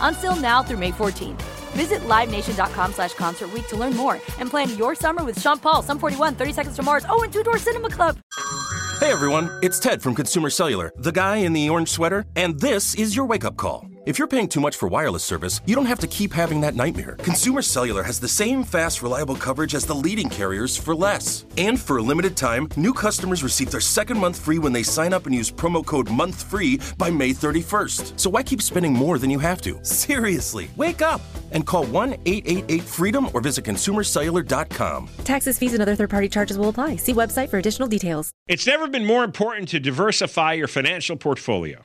Until now through May 14th. Visit LiveNation.com slash Concert to learn more and plan your summer with Sean Paul, Sum 41, 30 Seconds to Mars, oh, and Two Door Cinema Club. Hey everyone, it's Ted from Consumer Cellular, the guy in the orange sweater, and this is your wake up call. If you're paying too much for wireless service, you don't have to keep having that nightmare. Consumer Cellular has the same fast, reliable coverage as the leading carriers for less. And for a limited time, new customers receive their second month free when they sign up and use promo code MONTHFREE by May 31st. So why keep spending more than you have to? Seriously, wake up and call 1 888 freedom or visit consumercellular.com. Taxes, fees, and other third party charges will apply. See website for additional details. It's never been more important to diversify your financial portfolio.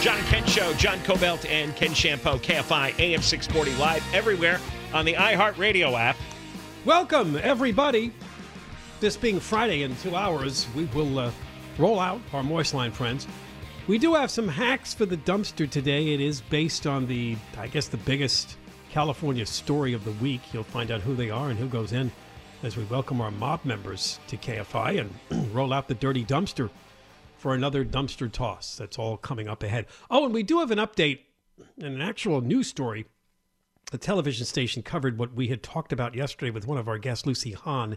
John Ken Show, John Kobylt and Ken Chiampou, KFI AM 640 live everywhere on the iHeartRadio app. Welcome, everybody. This being Friday in two hours, we will uh, roll out our Moist Line friends. We do have some hacks for the dumpster today. It is based on the, I guess, the biggest California story of the week. You'll find out who they are and who goes in as we welcome our mob members to KFI and roll out the dirty dumpster for another dumpster toss. That's all coming up ahead. Oh, and we do have an update and an actual news story. The television station covered what we had talked about yesterday with one of our guests, Lucy Hahn.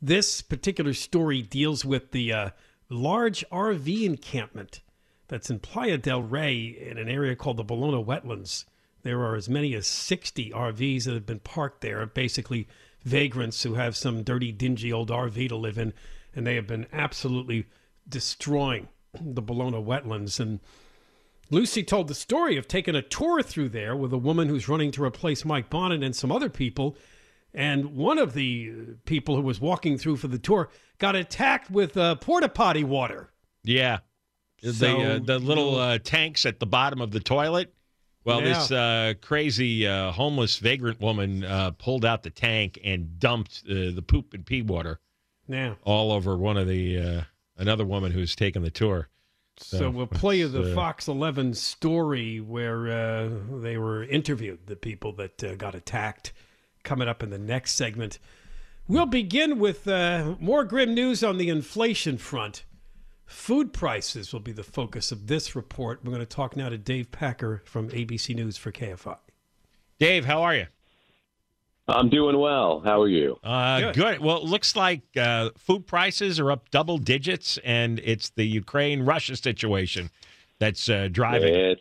This particular story deals with the uh, large RV encampment that's in Playa del Rey in an area called the Ballona Wetlands. There are as many as 60 RVs that have been parked there, basically vagrants who have some dirty, dingy old RV to live in, and they have been absolutely destroying the Ballona wetlands. And Lucy told the story of taking a tour through there with a woman who's running to replace Mike Bonin and some other people. And one of the people who was walking through for the tour got attacked with uh, porta potty water. Yeah. So, the, uh, the little uh, tanks at the bottom of the toilet. Well, yeah. this uh, crazy uh, homeless vagrant woman uh, pulled out the tank and dumped the poop and pee water yeah. all over one of the another woman who's taken the tour. So, so we'll play you the uh, Fox 11 story where uh, they were interviewed, the people that uh, got attacked, coming up in the next segment. We'll begin with uh, more grim news on the inflation front. Food prices will be the focus of this report. We're going to talk now to Dave Packer from ABC News for KFI. Dave, how are you? I'm doing well. How are you? Uh, good. good. Well, it looks like uh, food prices are up double digits, and it's the Ukraine Russia situation that's uh, driving. It's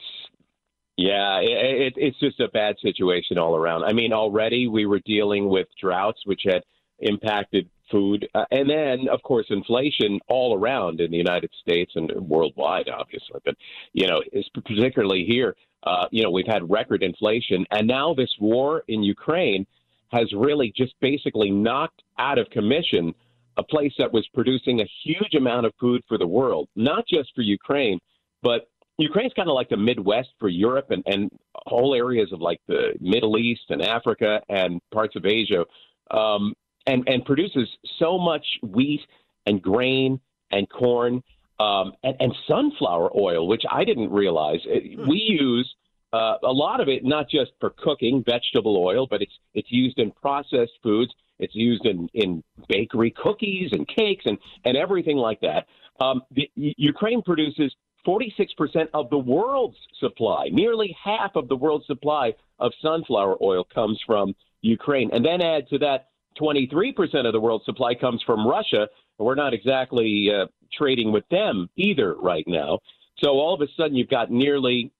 yeah, it, it, it's just a bad situation all around. I mean, already we were dealing with droughts, which had impacted food, uh, and then of course inflation all around in the United States and worldwide, obviously. But you know, it's particularly here, uh, you know, we've had record inflation, and now this war in Ukraine has really just basically knocked out of commission a place that was producing a huge amount of food for the world, not just for Ukraine, but Ukraine's kind of like the Midwest for Europe and, and whole areas of like the Middle East and Africa and parts of Asia, um, and, and produces so much wheat and grain and corn um, and, and sunflower oil, which I didn't realize. We use uh, a lot of it not just for cooking vegetable oil, but it's it's used in processed foods. It's used in in bakery cookies and cakes and and everything like that. Um, the, Ukraine produces 46% of the world's supply. Nearly half of the world's supply of sunflower oil comes from Ukraine, and then add to that 23% of the world's supply comes from Russia. We're not exactly uh, trading with them either right now. So all of a sudden, you've got nearly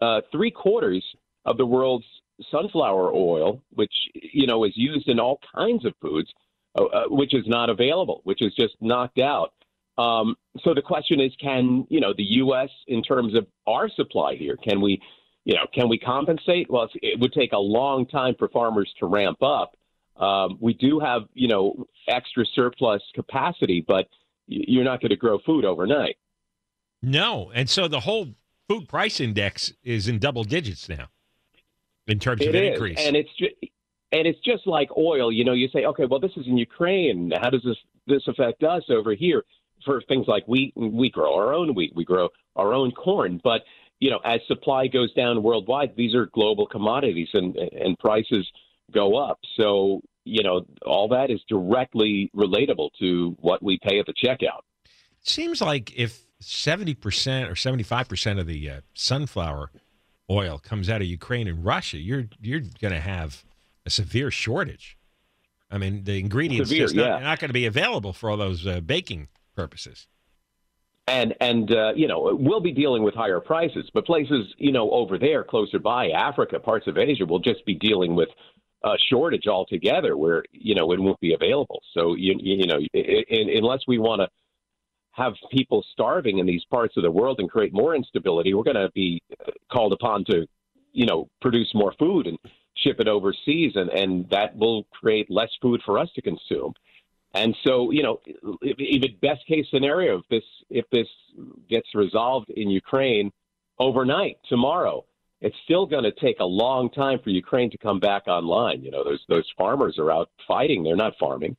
uh, three quarters of the world's sunflower oil, which you know is used in all kinds of foods, uh, uh, which is not available, which is just knocked out. Um, so the question is, can you know the U.S. in terms of our supply here, can we, you know, can we compensate? Well, it would take a long time for farmers to ramp up. Um, we do have you know extra surplus capacity, but you're not going to grow food overnight. No, and so the whole food price index is in double digits now in terms it of is. increase. And it's just, and it's just like oil. You know, you say, okay, well, this is in Ukraine. How does this this affect us over here? For things like wheat, we grow our own wheat, we grow our own corn, but you know, as supply goes down worldwide, these are global commodities, and and prices go up. So you know, all that is directly relatable to what we pay at the checkout. It seems like if 70% or 75% of the uh, sunflower oil comes out of Ukraine and Russia, you're you're going to have a severe shortage. I mean, the ingredients severe, just not, yeah. not going to be available for all those uh, baking purposes. And and uh, you know we'll be dealing with higher prices, but places you know over there closer by, Africa, parts of Asia, will just be dealing with a shortage altogether, where you know it won't be available. So you you know in, unless we want to have people starving in these parts of the world and create more instability, we're going to be called upon to, you know, produce more food and ship it overseas, and, and that will create less food for us to consume. And so, you know, even best case scenario, if this if this gets resolved in Ukraine overnight tomorrow, it's still going to take a long time for Ukraine to come back online. You know, those those farmers are out fighting; they're not farming.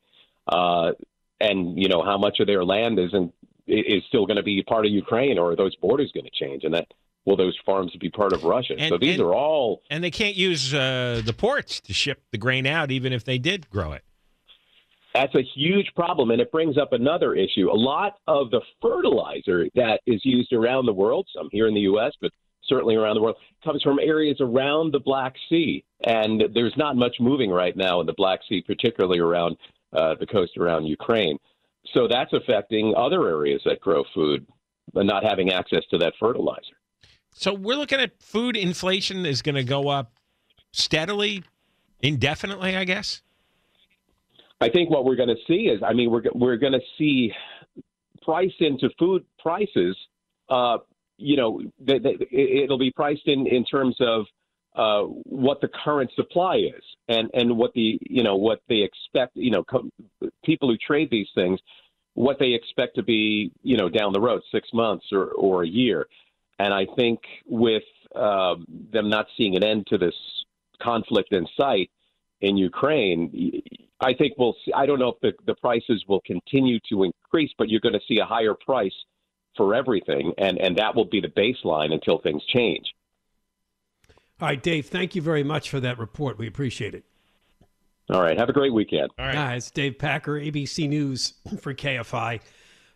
Uh, and you know how much of their land isn't is still going to be part of Ukraine, or are those borders going to change? And that will those farms be part of Russia? And, so these and, are all. And they can't use uh, the ports to ship the grain out, even if they did grow it. That's a huge problem, and it brings up another issue. A lot of the fertilizer that is used around the world, some here in the U.S., but certainly around the world, comes from areas around the Black Sea. And there's not much moving right now in the Black Sea, particularly around uh, the coast around Ukraine. So that's affecting other areas that grow food, but not having access to that fertilizer. So we're looking at food inflation is going to go up steadily, indefinitely, I guess. I think what we're going to see is, I mean, we're we're going to see price into food prices. Uh, you know, th- th- it'll be priced in in terms of uh, what the current supply is and and what the you know what they expect you know people who trade these things what they expect to be you know down the road six months or or a year. And I think with um, them not seeing an end to this conflict in sight in Ukraine I think we'll see, I don't know if the, the prices will continue to increase but you're going to see a higher price for everything and and that will be the baseline until things change all right, Dave, thank you very much for that report. We appreciate it. All right. Have a great weekend. All right. It's Dave Packer, ABC News for KFI.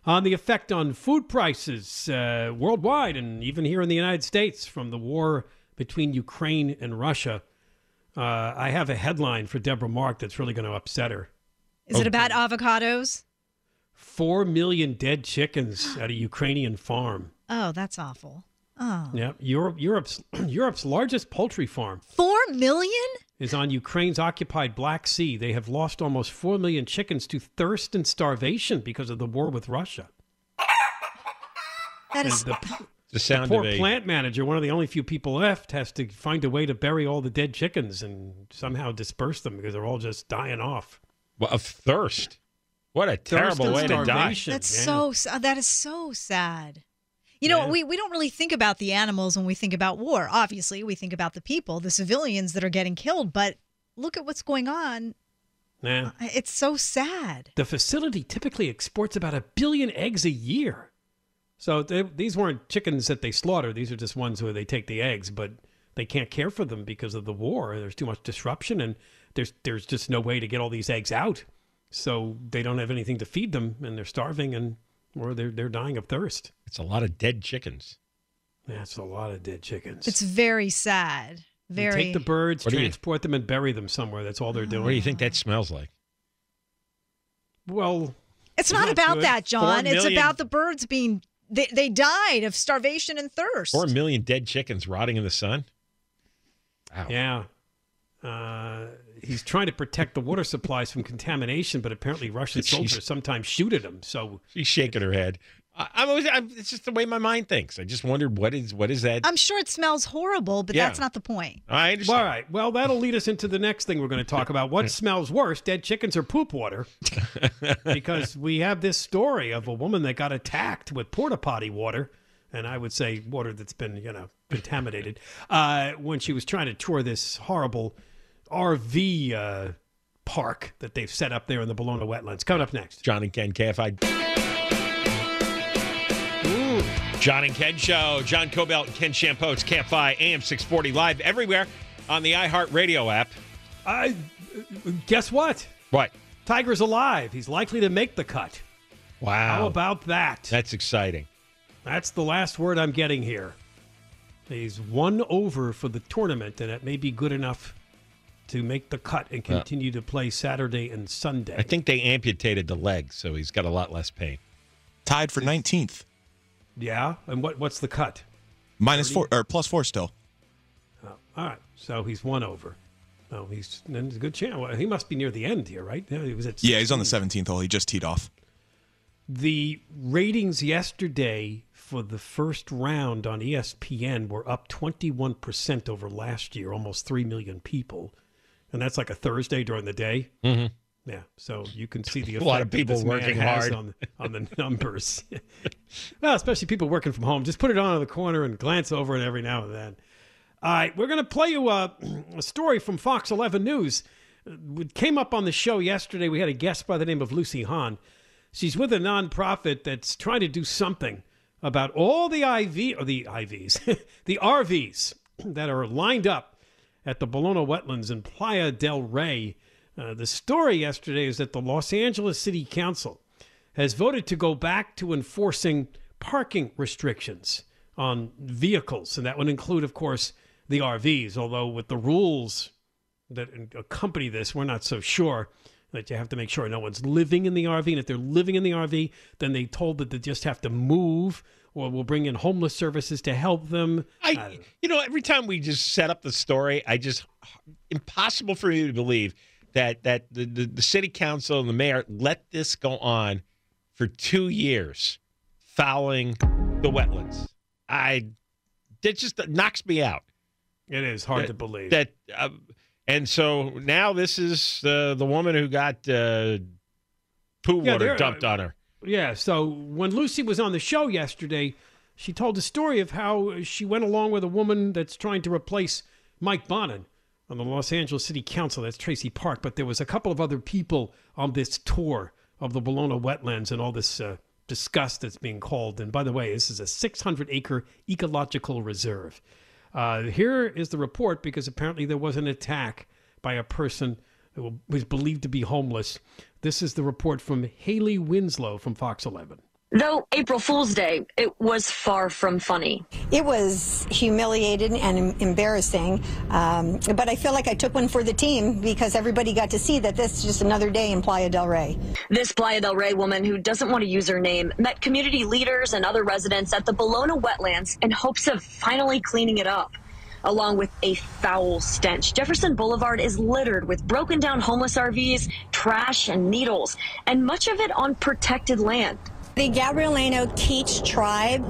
On the effect on food prices uh, worldwide and even here in the United States from the war between Ukraine and Russia. Uh, I have a headline for Deborah Mark that's really going to upset her. Is it about avocados? Four million dead chickens at a Ukrainian farm. Oh, that's awful. Oh. Yep, Europe, Europe's Europe's largest poultry farm Four million? is on Ukraine's occupied Black Sea. They have lost almost four million chickens to thirst and starvation because of the war with Russia. That is And is. the, The the poor of a plant manager, one of the only few people left, has to find a way to bury all the dead chickens and somehow disperse them because they're all just dying off. well, of thirst. What a terrible and way to die. That's yeah. so. uh, That is so sad. You know, Yeah. we, we don't really think about the animals when we think about war. Obviously, we think about the people, the civilians that are getting killed. But look at what's going on. Nah. It's so sad. The facility typically exports about a billion eggs a year. So they, these weren't chickens that they slaughter. These are just ones where they take the eggs. But they can't care for them because of the war. There's too much disruption, and there's there's just no way to get all these eggs out. So they don't have anything to feed them, and they're starving, and or they're they're dying of thirst. It's a lot of dead chickens. That's a lot of dead chickens. It's very sad. They Very. take the birds, What do you- transport them, and bury them somewhere. That's all they're doing. What do you think that smells like? Well, it's not not about good. that, John. Four It's about the birds being. They, they died of starvation and thirst. Four million dead chickens rotting in the sun. Wow. yeah. Uh, he's trying to protect the water supplies from contamination, but apparently Russian Jeez. soldiers sometimes shoot at him. So She's shaking her head. I, I'm, always, I'm, it's just the way my mind thinks. I just wondered what is what is that? I'm sure it smells horrible, but Yeah. that's not the point. I understand. All right. Well, that'll lead us into the next thing we're going to talk about. What smells worse, dead chickens or poop water? because we have this story of a woman that got attacked with porta potty water, and I would say water that's been, you know, contaminated, uh, when she was trying to tour this horrible RV uh, park that they've set up there in the Ballona wetlands. Coming up next. John and Ken KFI. John and Ken Show. John Kobylt and Ken Chiampou. It's KFI AM 640 live everywhere on the iHeartRadio app. I, guess what? What? Tiger's alive. He's likely to make the cut. Wow. How about that? That's exciting. That's the last word I'm getting here. He's one over for the tournament, and it may be good enough to make the cut and continue to play Saturday and Sunday. I think they amputated the leg, so he's got a lot less pain. Tied for 19th. yeah, and what what's the cut? Minus four or plus four still. Oh, all right, so he's one over. Oh, he's then there's a good chance. Well, he must be near the end here, right? Yeah, he was at. Yeah, he's on the 17th hole. He just teed off. The ratings yesterday for the first round on ESPN were up 21% over last year, almost 3 million people. And that's like a Thursday during the day. Mm-hmm. Yeah, so you can see the A lot of people working hard. on, on the numbers. well, especially people working from home. Just put it on in the corner and glance over it every now and then. All right, we're going to play you a, a story from Fox 11 News. It came up on the show yesterday. We had a guest by the name of Lucy Hahn. She's with a nonprofit that's trying to do something about all the IV or the IVs, the RVs that are lined up at the Ballona wetlands in Playa del Rey. Uh, the story yesterday is that the Los Angeles City Council has voted to go back to enforcing parking restrictions on vehicles, and that would include, of course, the RVs. Although with the rules that accompany this, we're not so sure that you have to make sure no one's living in the RV. And if they're living in the RV, then they told that they just have to move, we'll bring in homeless services to help them. I, you know, every time we just set up the story, I just impossible for me to believe that that the, the, the city council and the mayor let this go on for two years, fouling the wetlands. I it just knocks me out. It is hard that, to believe. that. Uh, and so now this is uh, the woman who got uh, poo Yeah, water dumped on her. Yeah, so when Lucy was on the show yesterday, she told the story of how she went along with a woman that's trying to replace Mike Bonin on the Los Angeles City Council. That's Traci Park. But there was a couple of other people on this tour of the Ballona wetlands and all this uh, disgust that's being called. And by the way, this is a 600 acre ecological reserve. Uh, here is the report because apparently there was an attack by a person who was believed to be homeless. This is the report from Haley Winslow from Fox 11. Though April Fool's Day, it was far from funny. It was humiliating and embarrassing, um, but I feel like I took one for the team because everybody got to see that this is just another day in Playa del Rey. This Playa del Rey woman who doesn't want to use her name met community leaders and other residents at the Ballona wetlands in hopes of finally cleaning it up. Along with a foul stench, Jefferson Boulevard is littered with broken down homeless RVs, trash, and needles, and much of it on protected land. The Gabrielino Teach tribe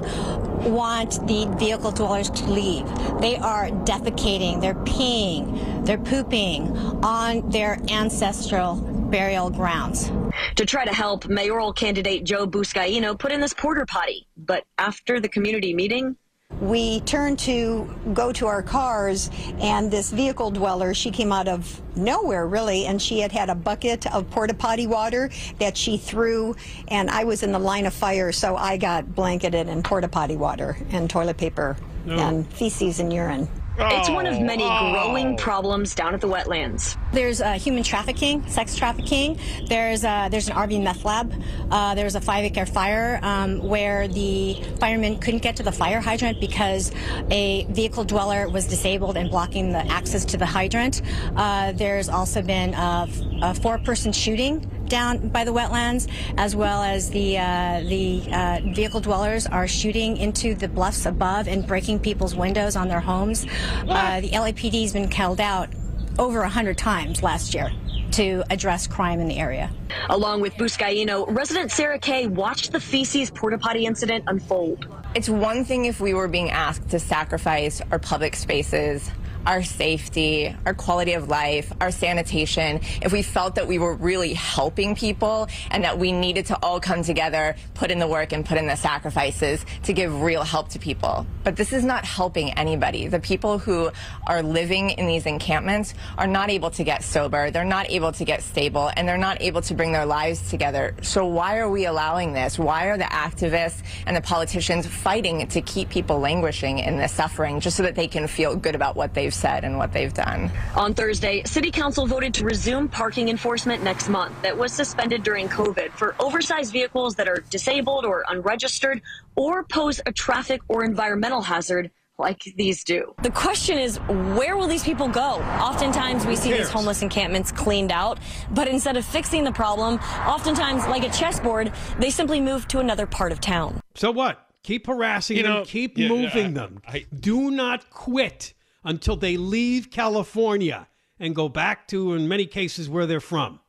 want the vehicle dwellers to leave. They are defecating, they're peeing, they're pooping on their ancestral burial grounds. To try to help, mayoral candidate Joe Buscaino put in this porter potty. But after the community meeting, We turned to go to our cars, and this vehicle dweller, she came out of nowhere really, and she had had a bucket of porta potty water that she threw, and I was in the line of fire, so I got blanketed in porta potty water and toilet paper No. and feces and urine. It's one of many Oh, growing problems down at the wetlands. There's uh, human trafficking, sex trafficking. There's uh, there's an RV meth lab. Uh, there was a five acre fire um, where the firemen couldn't get to the fire hydrant because a vehicle dweller was disabled and blocking the access to the hydrant. Uh, there's also been a, a four person shooting down by the wetlands, as well as the uh, the uh, vehicle dwellers are shooting into the bluffs above and breaking people's windows on their homes. Uh, the LAPD has been called out over a hundred times last year to address crime in the area. Along with Buscaino, resident Sarah Kay watched the feces porta potty incident unfold. It's one thing if we were being asked to sacrifice our public spaces, our safety, our quality of life, our sanitation, if we felt that we were really helping people and that we needed to all come together, put in the work and put in the sacrifices to give real help to people. But this is not helping anybody. The people who are living in these encampments are not able to get sober, they're not able to get stable, and they're not able to bring their lives together. So why are we allowing this? Why are the activists and the politicians fighting to keep people languishing in this suffering just so that they can feel good about what they've said and what they've done? On Thursday, City Council voted to resume parking enforcement next month that was suspended during COVID for oversized vehicles that are disabled or unregistered or pose a traffic or environmental hazard like these do. The question is, where will these people go? Oftentimes, we see these homeless encampments cleaned out, but instead of fixing the problem, oftentimes, like a chessboard, they simply move to another part of town. So what? Keep harassing You them. know, keep yeah, moving I- them. I- Do not quit until they leave California and go back to, in many cases, where they're from.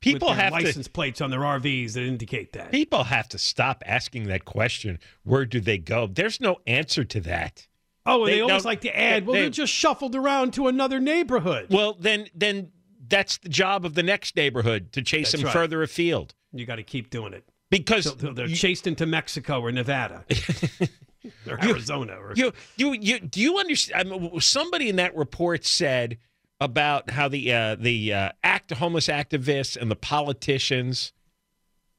People have to- license plates on their RVs that indicate that. People have to stop asking that question. Where do they go? There's no answer to that. Oh, and they, They- always no, like to add, well, they- they, are just shuffled around to another neighborhood. Well, then, then that's the job of the next neighborhood to chase That's them right. further afield. You got to keep doing it. Because So they're you- chased into Mexico or Nevada or Arizona. Or, You, you, you, do you understand? I mean, somebody in that report said about how the uh, the uh, act homeless activists and the politicians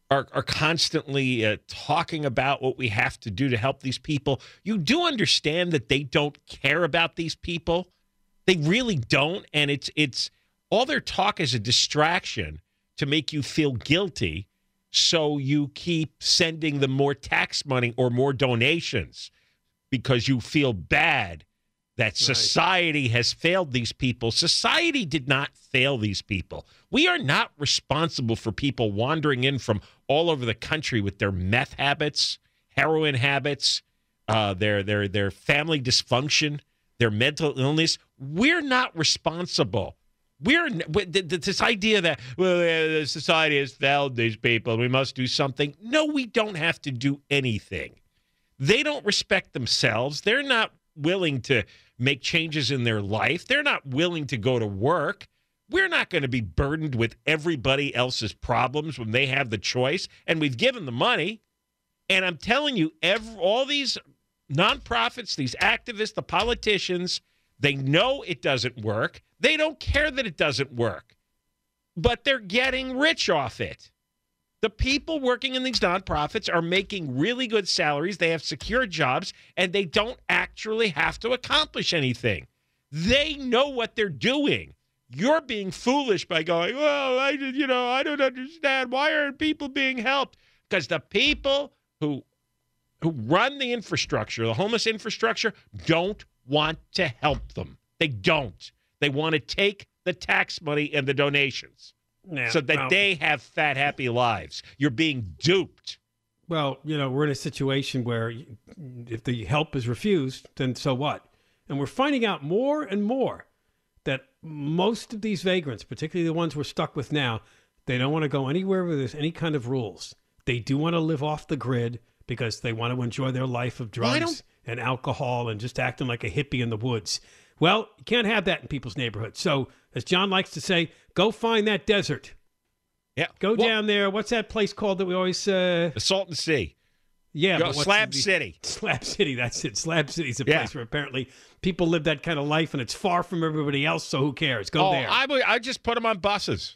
are are constantly uh, talking about what we have to do to help these people. You do understand that they don't care about these people. They really don't, and it's it's all their talk is a distraction to make you feel guilty. So you keep sending them more tax money or more donations because you feel bad that society has failed these people. Society did not fail these people. We are not responsible for people wandering in from all over the country with their meth habits, heroin habits, uh, their their their family dysfunction, their mental illness. We're not responsible. We're this idea that well, society has failed these people. We must do something. No, we don't have to do anything. They don't respect themselves. They're not willing to make changes in their life. They're not willing to go to work. We're not going to be burdened with everybody else's problems when they have the choice. And we've given the money. And I'm telling you, every, all these nonprofits, these activists, the politicians, they know it doesn't work. They don't care that it doesn't work, but they're getting rich off it. The people working in these nonprofits are making really good salaries. They have secure jobs, and they don't actually have to accomplish anything. They know what they're doing. You're being foolish by going, well, I, you know, I don't understand. Why aren't people being helped? Because the people who who run the infrastructure, the homeless infrastructure, don't want to help them. They don't. They want to take the tax money and the donations so that they have fat, happy lives. You're being duped. Well, you know, we're in a situation where if the help is refused, then so what? And we're finding out more and more that most of these vagrants, particularly the ones we're stuck with now, they don't want to go anywhere where there's any kind of rules. They do want to live off the grid because they want to enjoy their life of drugs and alcohol and just acting like a hippie in the woods. Well, you can't have that in people's neighborhoods. So, as John likes to say, go find that desert. Yeah. Go Well- down there. What's that place called that we always uh The Salton Sea. yeah, Go Slab the- City. Slab City, that's it. Slab City's a Yeah. place where apparently people live that kind of life and it's far from everybody else, so who cares? Go oh, there. I would I just put them on buses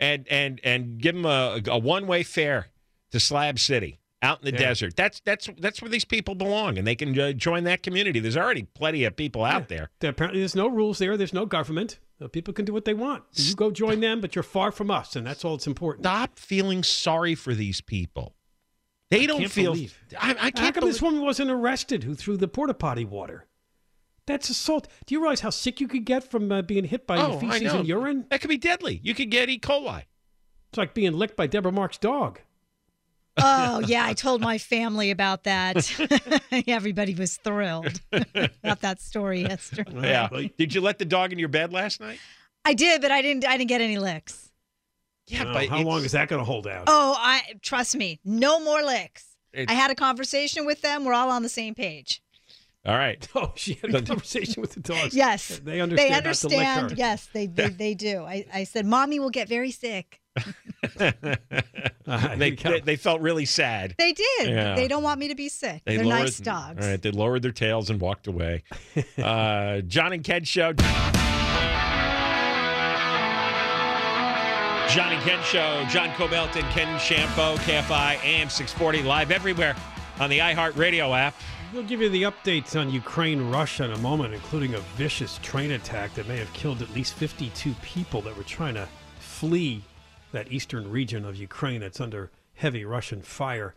and and and give them a, a one way fare to Slab City. Out in the Yeah. desert. That's that's that's where these people belong, and they can uh, join that community. There's already plenty of people out there. There- Apparently, there's no rules there. There's no government. Uh, People can do what they want. You go join them, but you're far from us, and that's all that's important. Stop feeling sorry for these people. They I don't feel. believe. I, I can't come believe. this woman wasn't arrested who threw the porta potty water? That's assault. Do you realize how sick you could get from uh, being hit by oh, feces and urine? That could be deadly. You could get E. coli. It's like being licked by Deborah Mark's dog. Oh, yeah. I told my family about that. Everybody was thrilled about that story yesterday. Yeah. Did you let the dog in your bed last night? I did, but I didn't I didn't get any licks. Yeah, but how long is that going to hold out? Oh, I trust me, no more licks. It's- I had a conversation with them. We're all on the same page. All right. Oh, she had a conversation with the dogs. Yes. They understand. They not to lick understand. her. Yes, they, they they do. I, I said, Mommy will get very sick. Uh, they, they they felt really sad. They did. Yeah. They don't want me to be sick. They They're lowered- nice dogs. All right, they lowered their tails and walked away. uh, John and Ken show. John and Ken show. John Kobylt and Ken Chiampou, KFI, AM 640, live everywhere on the iHeartRadio app. We'll give you the updates on Ukraine Russia in a moment, including a vicious train attack that may have killed at least 52 people that were trying to flee that eastern region of Ukraine that's under heavy Russian fire.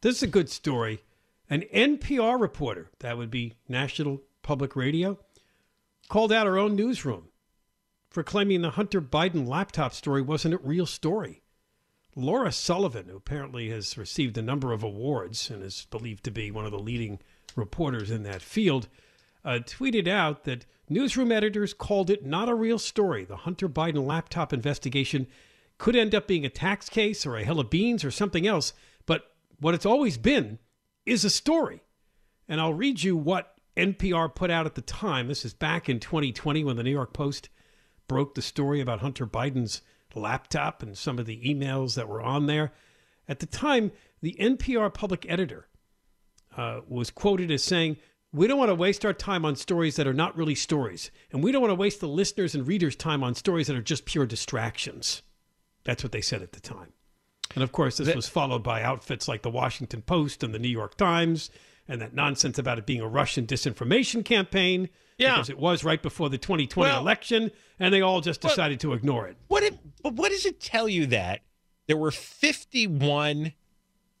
This is a good story. An NPR reporter, that would be National Public Radio, called out her own newsroom for claiming the Hunter Biden laptop story wasn't a real story. Laura Sullivan, who apparently has received a number of awards and is believed to be one of the leading reporters in that field, uh, tweeted out that newsroom editors called it not a real story. The Hunter Biden laptop investigation could end up being a tax case or a hill of beans or something else, but what it's always been is a story. And I'll read you what NPR put out at the time. This is back in 2020 when the New York Post broke the story about Hunter Biden's laptop and some of the emails that were on there. At the time, the NPR public editor uh, was quoted as saying, We don't want to waste our time on stories that are not really stories. And we don't want to waste the listeners' and readers' time on stories that are just pure distractions. That's what they said at the time. And of course, this That- was followed by outfits like the Washington Post and the New York Times and that nonsense about it being a Russian disinformation campaign. Yeah. Because it was right before the 2020 Well- election, and they all just decided to ignore it. What it, but what does it tell you that there were 51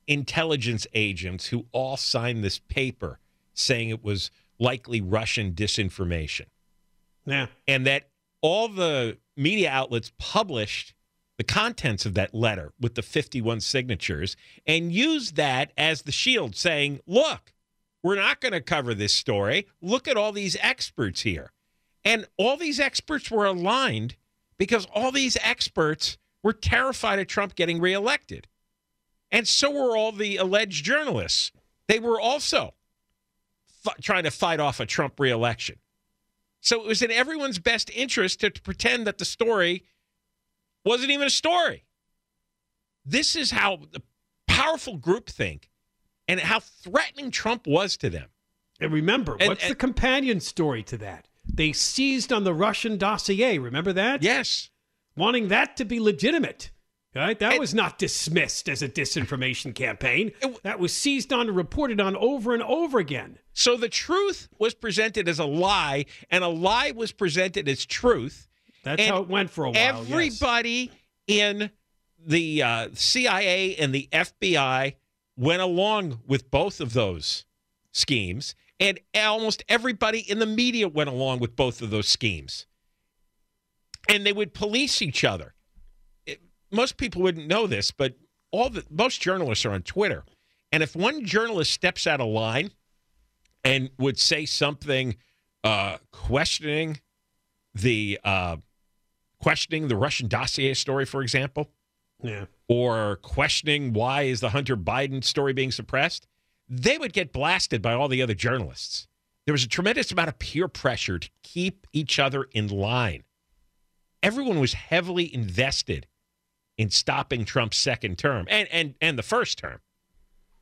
intelligence agents who all signed this paper saying it was likely Russian disinformation? Yeah. And that all the media outlets published the contents of that letter with the 51 signatures and use that as the shield saying, look, we're not going to cover this story. Look at all these experts here. And all these experts were aligned because all these experts were terrified of Trump getting reelected. And so were all the alleged journalists. They were also f- trying to fight off a Trump reelection. So it was in everyone's best interest to, to pretend that the story wasn't even a story. This is how the powerful group think and how threatening Trump was to them. And remember, And- what's the companion story to that? They seized on the Russian dossier. Remember that? Yes. Wanting that to be legitimate. Right? That was not dismissed as a disinformation campaign. That was seized on and reported on over and over again. So the truth was presented as a lie, and a lie was presented as truth. That's And how it went for a while. yes. Everybody in the uh, CIA and the FBI went along with both of those schemes, and almost everybody in the media went along with both of those schemes. And they would police each other. It- most people wouldn't know this, but all the most journalists are on Twitter, and if one journalist steps out of line and would say something uh, questioning the uh, questioning the Russian dossier story, for example, Yeah. or questioning why is the Hunter Biden story being suppressed, they would get blasted by all the other journalists. There was a tremendous amount of peer pressure to keep each other in line. Everyone was heavily invested in stopping Trump's second term and and and the first term.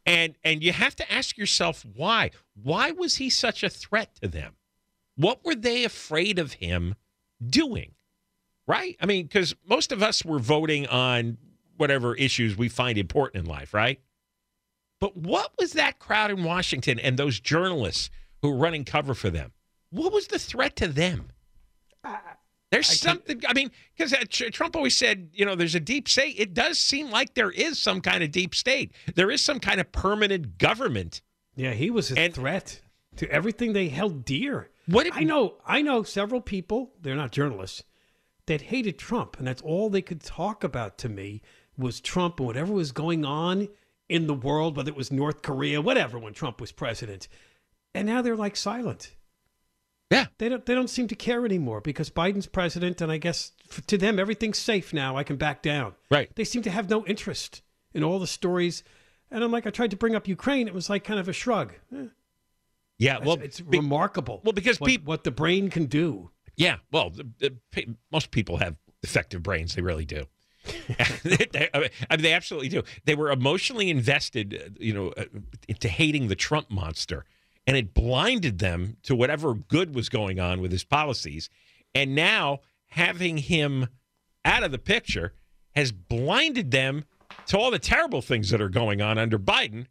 And and you have to ask yourself why. Why was he such a threat to them? What were they afraid of him doing? Right? I mean, because most of us were voting on whatever issues we find important in life, right? But what was that crowd in Washington and those journalists who were running cover for them? What was the threat to them? There's I something. I mean, because uh, Trump always said, you know, there's a deep state. It does seem like there is some kind of deep state. There is some kind of permanent government. Yeah, he was a and, threat to everything they held dear. What I know, I know several people. They're not journalists that hated Trump, and that's all they could talk about to me was Trump and whatever was going on in the world, whether it was North Korea, whatever, when Trump was president. And now they're like silent. Yeah, they don't. They don't seem to care anymore because Biden's president, and I guess to them everything's safe now. I can back down. Right. They seem to have no interest in all the stories. And I'm like, I tried to bring up Ukraine. It was like kind of a shrug. Eh. Yeah, well, it's, it's be, remarkable. Well, because what, what, the brain can do. Yeah, well, the, the, most people have defective brains. They really do. they, I mean, they absolutely do. They were emotionally invested, you know, uh, into hating the Trump monster, and it blinded them to whatever good was going on with his policies. And now having him out of the picture has blinded them to all the terrible things that are going on under Biden.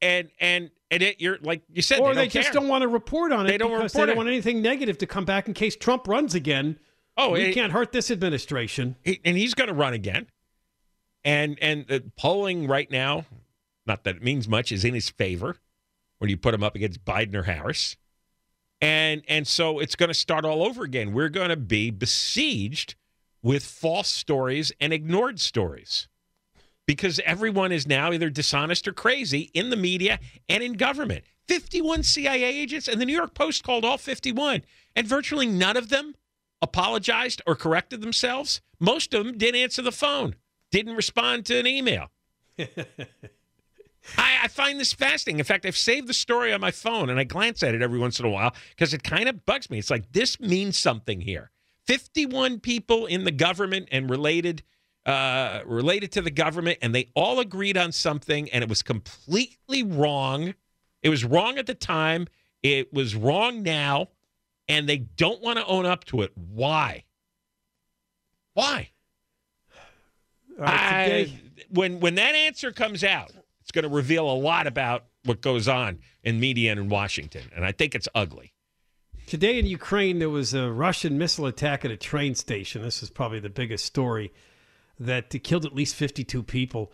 And and and it, you're like you said, or they, they just don't want to report on it. They don't because report they don't want anything negative to come back in case Trump runs again. Oh, we it, can't hurt this administration. and he's going to run again. And and the polling right now, not that it means much, is in his favor when you put him up against Biden or Harris. And and so it's going to start all over again. We're going to be besieged with false stories and ignored stories because everyone is now either dishonest or crazy in the media and in government. 51 CIA agents, and the New York Post called all 51, and virtually none of them apologized or corrected themselves. Most of them didn't answer the phone, didn't respond to an email. I, I, find this fascinating. In fact, I've saved the story on my phone and I glance at it every once in a while because it kind of bugs me. It's like this means something here. 51 people in the government and related uh, related to the government, and they all agreed on something, and it was completely wrong. It was wrong at the time. It was wrong now, and they don't want to own up to it. Why? Why? I, when when that answer comes out, it's going to reveal a lot about what goes on in media and in Washington, and I think it's ugly. Today in Ukraine, there was a Russian missile attack at a train station. This is probably the biggest story that killed at least 52 people.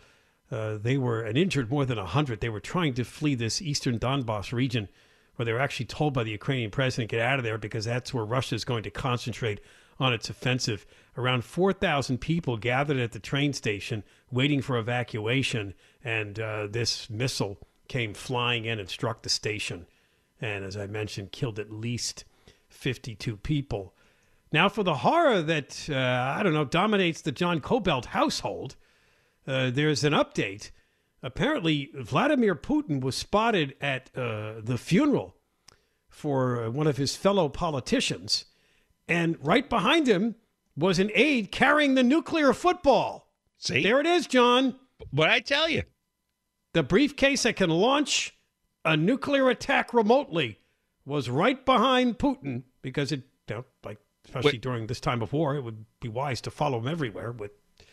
Uh, they were and injured more than 100. They were trying to flee this eastern Donbass region, where they were actually told by the Ukrainian president, get out of there because that's where Russia is going to concentrate on its offensive. Around 4,000 people gathered at the train station waiting for evacuation, and uh, this missile came flying in and struck the station. And as I mentioned, killed at least 52 people. Now, for the horror that, uh, I don't know, dominates the John Kobylt household, uh, there's an update. Apparently, Vladimir Putin was spotted at uh, the funeral for uh, one of his fellow politicians. And right behind him was an aide carrying the nuclear football. See? There it is, John. What I tell you. The briefcase that can launch a nuclear attack remotely was right behind Putin because it, you know, like especially during this time of war, it would be wise to follow him everywhere. With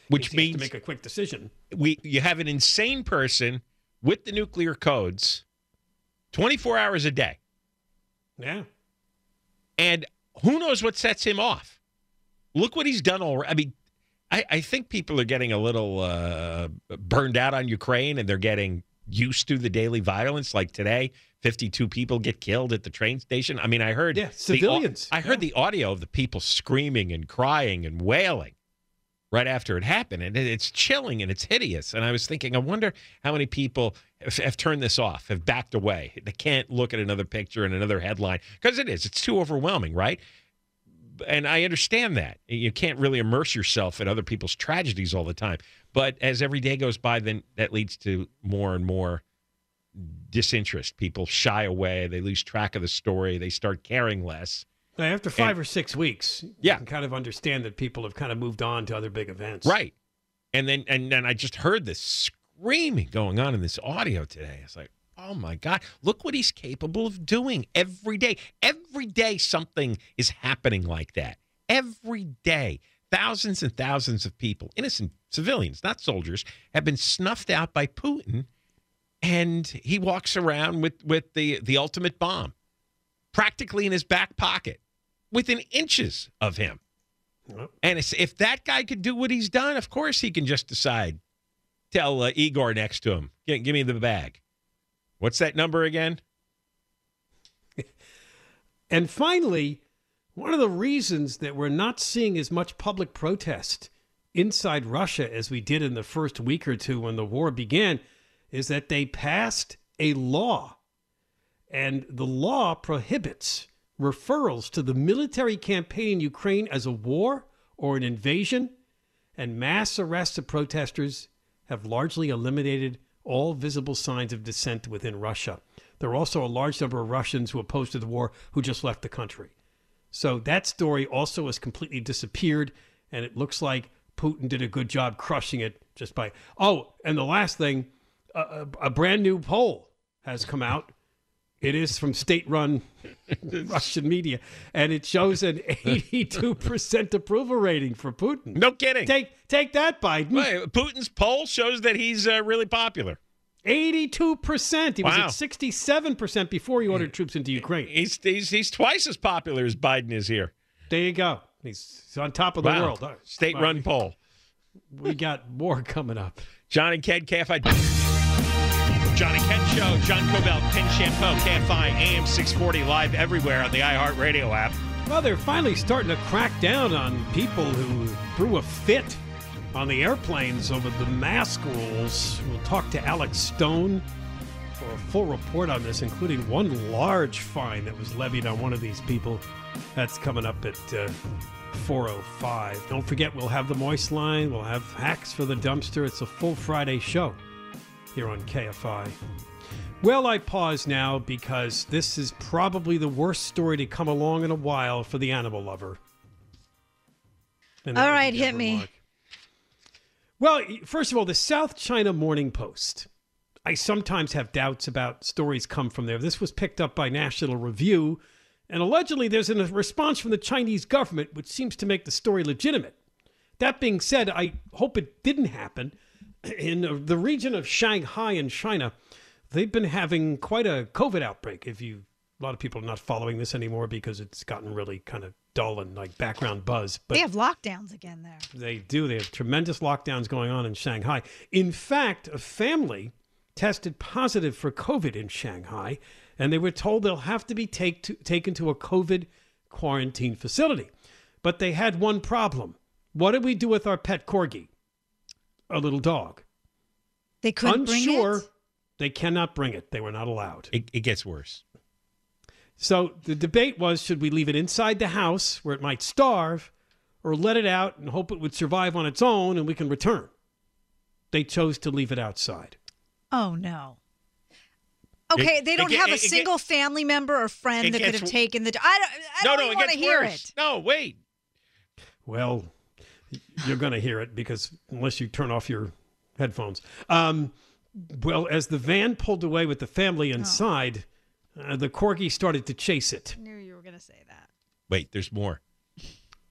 which means to make a quick decision. We you have an insane person with the nuclear codes, twenty four hours a day. Yeah, and who knows what sets him off? Look what he's done already. I mean, I, I think people are getting a little uh, burned out on Ukraine, and they're getting used to the daily violence. Like today, 52 people get killed at the train station. I mean, I heard yeah, civilians. The, I heard yeah. the audio of the people screaming and crying and wailing right after it happened, and it's chilling and it's hideous. And I was thinking, I wonder how many people have, have turned this off, have backed away. They can't look at another picture and another headline because it is. It's too overwhelming, right? And I understand that you can't really immerse yourself in other people's tragedies all the time. But as every day goes by, then that leads to more and more disinterest. People shy away. They lose track of the story. They start caring less. After five and, or six weeks, yeah. you can kind of understand that people have kind of moved on to other big events. Right. And then and then I just heard this screaming going on in this audio today. It's like, oh my God, look what he's capable of doing every day. Every day something is happening like that. Every day. Thousands and thousands of people, innocent civilians, not soldiers, have been snuffed out by Putin and he walks around with with the the ultimate bomb, practically in his back pocket, within inches of him. And it's, if that guy could do what he's done, of course he can just decide. Tell uh, Igor next to him, give, give me the bag. What's that number again? And finally, one of the reasons that we're not seeing as much public protest inside Russia as we did in the first week or two when the war began is that they passed a law. And the law prohibits referrals to the military campaign in Ukraine as a war or an invasion, and mass arrests of protesters have largely eliminated all visible signs of dissent within Russia. There are also a large number of Russians who opposed to the war who just left the country. So that story also has completely disappeared, and it looks like Putin did a good job crushing it just by. Oh, and the last thing a, a, brand new poll has come out it is from state-run Russian media, and it shows an 82% approval rating for Putin. No kidding. Take take that, Biden. Wait, Putin's poll shows that he's uh, really popular. 82%. He Wow. was at 67% before he ordered troops into Ukraine. He's, he's he's twice as popular as Biden is here. There you go. He's, he's on top of the Wow. world. All right. State-run poll. We got more coming up. John and Ken KFI. John and Ken Show. John Kobylt, Ken Chiampou, KFI, AM 640, live everywhere on the iHeartRadio app. Well, they're finally starting to crack down on people who threw a fit on the airplanes over the mask rules. We'll talk to Alex Stone for a full report on this, including one large fine that was levied on one of these people. That's coming up at uh, 4.05. Don't forget, we'll have the Moist Line. We'll have hacks for the dumpster. It's a full Friday show here on KFI. Well, I pause now because this is probably the worst story to come along in a while for the animal lover. All right, hit Deborah me. Well, first of all, the South China Morning Post. I sometimes have doubts about stories come from there. This was picked up by National Review, and allegedly there's a response from the Chinese government which seems to make the story legitimate. That being said, I hope it didn't happen. In the region of Shanghai in China, they've been having quite a COVID outbreak. If you, a lot of people are not following this anymore because it's gotten really kind of dull and like background buzz. But they have lockdowns again there. they do. They have tremendous lockdowns going on in Shanghai. In fact, a family tested positive for COVID in Shanghai, and they were told they'll have to be take to, taken to a COVID quarantine facility. But they had one problem. What did we do with our pet corgi? A little dog. They couldn't bring Unsure. it. They cannot bring it. They were not allowed. It, it gets worse. So the debate was should we leave it inside the house where it might starve or let it out and hope it would survive on its own and we can return? They chose to leave it outside. Oh no. Okay, It- they don't get- have a it get- single family member or friend it that could have w- taken the. I don't. I no, don't no, want to hear worse. it. No, wait. Well, you're going to hear it because unless you turn off your headphones. Um, well, as the van pulled away with the family inside, uh, the corgi started to chase it. I knew you were going to say that. Wait, there's more.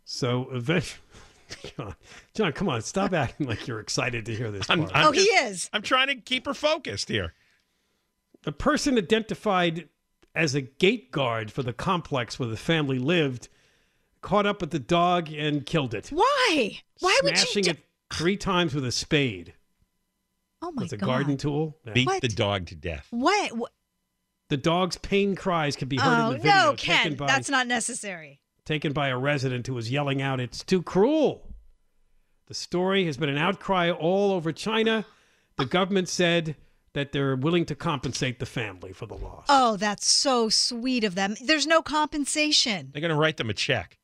So eventually, John, John, come on, stop acting like you're excited to hear this. I'm. I'm Oh, he is. I'm trying to keep her focused here. The person identified as a gate guard for the complex where the family lived caught up with the dog and killed it, Why? Why would you? smashing do- it three times with a spade. Oh my god. It's a god! garden tool. Yeah. Beat What? the dog to death. What? what? The dog's pain cries can be heard Oh in the video no, taken Ken, by that's not necessary. taken by a resident who was yelling out, "It's too cruel." The story has been an outcry all over China. The government said that they're willing to compensate the family for the loss. Oh, that's so sweet of them. There's no compensation. They're going to write them a check.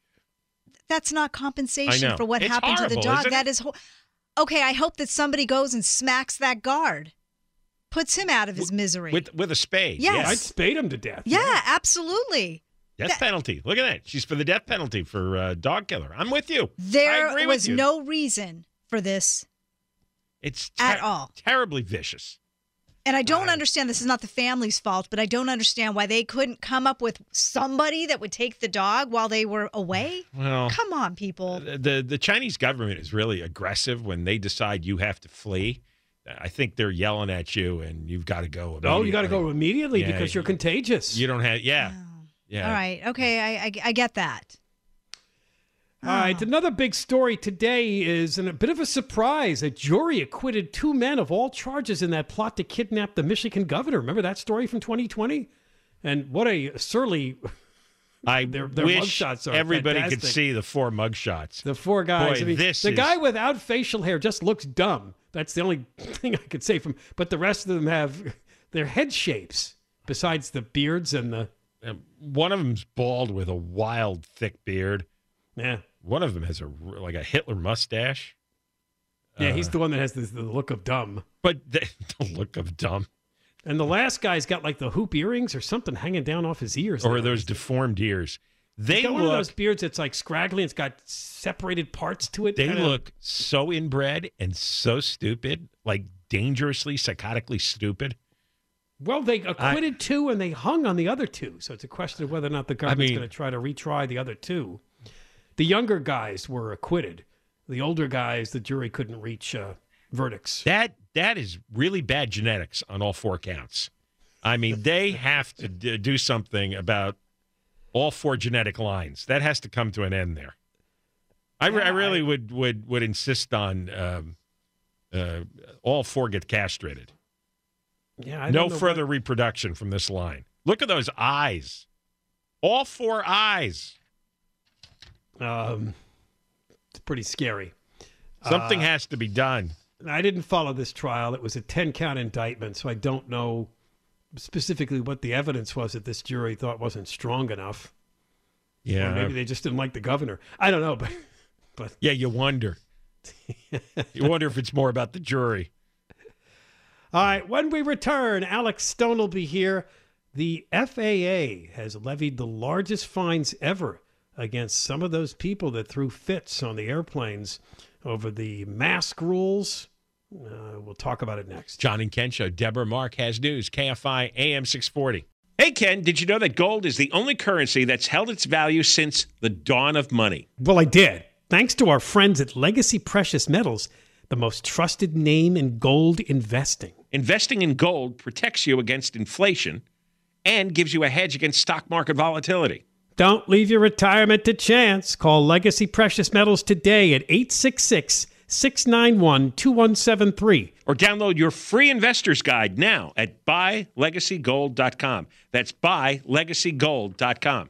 That's not compensation for what It's happened to the dog. isn't That it? is ho- okay. I hope that somebody goes and smacks that guard, puts him out of his misery. With with a spade. Yes. I'd spade him to death. yeah, absolutely. Death That- penalty. Look at that. She's for the death penalty for uh, dog killer. I'm with you. I There agree was with you. no reason for this, It's at all. terribly vicious. And I don't understand. This is not the family's fault, but I don't understand why they couldn't come up with somebody that would take the dog while they were away. Well, Come on, people. the the Chinese government is really aggressive when they decide you have to flee. I think they're yelling at you, and you've got to go. Oh, you got to go immediately Yeah, because you're contagious. You don't have, yeah, oh. yeah. All right. Okay. I, I, I get that. All right, ah. another big story today is and a bit of a surprise. A jury acquitted two men of all charges in that plot to kidnap the Michigan governor. Remember that story from 2020? And what a surly. I their, their wish mugshots are everybody could see the four mugshots. The four guys. Boy, I mean, this the is- guy without facial hair just looks dumb. That's the only thing I could say from. But the rest of them have their head shapes. Besides the beards and the. One of them's bald with a wild, thick beard. Yeah. One of them has a like a Hitler mustache. Yeah, Uh, he's the one that has this, the look of dumb. But the, the look of dumb, And the last guy's got like the hoop earrings or something hanging down off his ears. or those deformed ears. They got one of those beards that's like scraggly. and It's got separated parts to it. They kinda- look so inbred and so stupid, like dangerously, psychotically stupid. well. They acquitted two and they hung on the other two. So it's a question of whether or not the government's mean- going to try to retry the other two. The younger guys were acquitted. The older guys, the jury couldn't reach uh, verdicts. That that is really bad genetics on all four counts. I mean, they have to d- do something about all four genetic lines. That has to come to an end there. I, re- I really would would would insist on um, uh, all four get castrated. Yeah, I no don't know further reproduction from this line. Look at those eyes. All four eyes. Um, it's pretty scary. Something Uh, has to be done. I didn't follow this trial. It was a 10 count indictment, so I don't know specifically what the evidence was that this jury thought wasn't strong enough. Yeah. Or maybe they just didn't like the governor. I don't know, but but Yeah, you wonder. you wonder if it's more about the jury. All right, when we return, Alex Stone will be here. The FAA has levied the largest fines ever against some of those people that threw fits on the airplanes over the mask rules. Uh, we'll talk about it next. John and Ken Show. Deborah Mark has news. KFI AM 640. Hey, Ken, did you know that gold is the only currency that's held its value since the dawn of money? Well, I did. Thanks to our friends at Legacy Precious Metals, the most trusted name in gold investing. Investing in gold protects you against inflation and gives you a hedge against stock market volatility. Don't leave your retirement to chance. Call Legacy Precious Metals today at 866 691 2173. Or download your free investor's guide now at buylegacygold.com. That's buylegacygold.com.